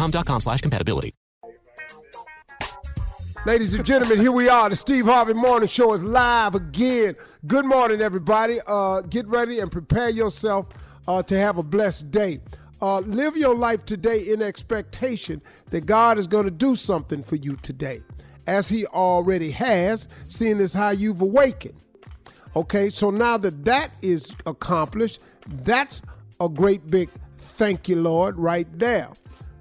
Dexcom.com slash compatibility. Ladies and gentlemen, here we are. The Steve Harvey Morning Show is live again. Good morning, everybody. Uh, get ready and prepare yourself uh, to have a blessed day. Uh, live your life today in expectation that God is going to do something for you today, as He already has, seeing as how you've awakened. Okay, so now that that is accomplished, that's a great big thank you, Lord, right there.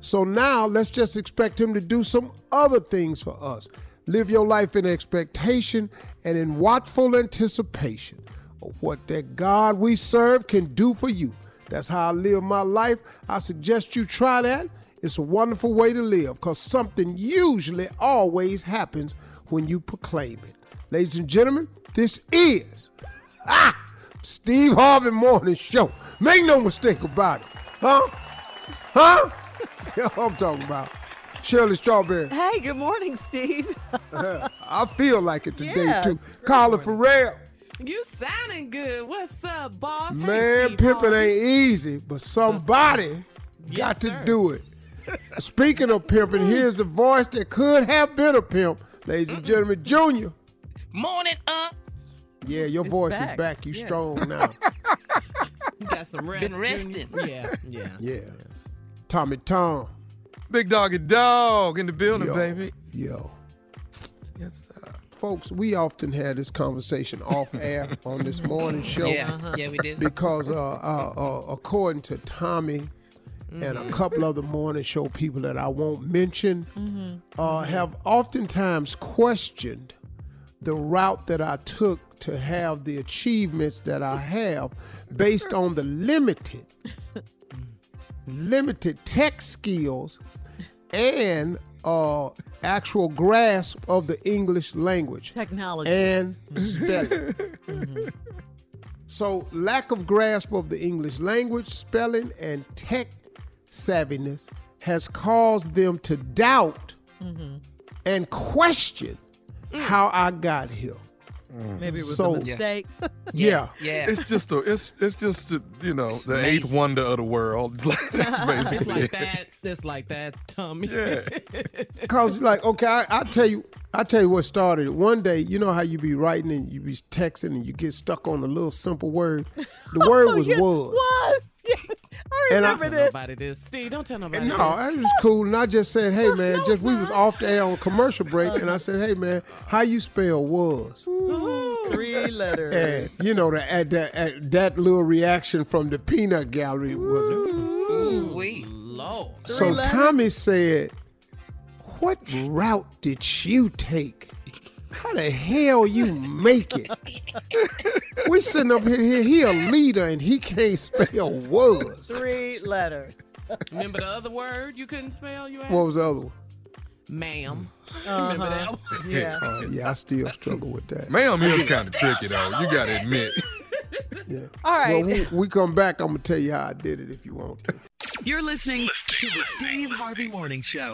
So now let's just expect him to do some other things for us. Live your life in expectation and in watchful anticipation of what that God we serve can do for you. That's how I live my life. I suggest you try that. It's a wonderful way to live because something usually always happens when you proclaim it. Ladies and gentlemen, this is ah, Steve Harvey Morning Show. Make no mistake about it. Huh? Huh? I'm talking about. Shirley Strawberry. Hey, good morning, Steve. Uh-huh. I feel like it today Yeah, too. good Carla Ferrell. You sounding good. What's up, boss? Man, Steve pimping ain't easy, but somebody got to sir. do it. Speaking of pimping, mm. here's the voice that could have been a pimp, ladies and gentlemen, Junior. Morning up. Yeah, your voice back. is back. You Yeah. strong now. You got some rest. Been Junior. resting. Yeah, yeah. yeah. Tommy Tom. Big doggy dog in the building, Yo. baby. Yo. Yes, sir. Folks, we often had this conversation off air on this morning show. Yeah, Uh-huh. yeah, we do. Because uh, uh, uh, according to Tommy and Mm-hmm. a couple other morning show people that I won't mention, Mm-hmm. uh, have oftentimes questioned the route that I took to have the achievements that I have based on the limited, limited tech skills and uh, actual grasp of the English language Technology. and mm-hmm. spelling. Mm-hmm. So, lack of grasp of the English language, spelling, and tech savviness has caused them to doubt mm-hmm. and question mm. how I got here. Mm-hmm. Maybe it was So- a mistake. Yeah. Yeah. It's just a, it's it's just a, you know the eighth wonder of the world. That's basically it's like it. that. It's like that, Tommy. Yeah. Cause like, okay, I, I tell you, I tell you what started it. One day, you know how you be writing and you be texting and you get stuck on a little simple word. The oh, word was was. Was. Yes. I And I- remember this. Nobody this. Steve, don't tell nobody No, this. it was cool. And I just said, hey man, just we was off the air on commercial break, and I said, hey man, how you spell was? Three letters. And you know that at that at that little reaction from the peanut gallery was Ooh, wee. Lord. so Tommy said, What route did you take? How the hell you make it? We sitting up here, here, he a leader and he can't spell was. Three letters. Remember the other word you couldn't spell? You asked? What was the other one? Ma'am. Remember that one? Yeah. Uh, yeah, I still struggle with that. Ma'am is kind of tricky though. You got to admit. Yeah. All right. Well, we, we come back, I'm gonna tell you how I did it if you want to. You're listening to the Steve Harvey Morning Show.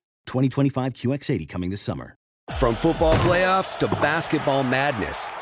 2025 QX80 coming this summer. From football playoffs to basketball madness,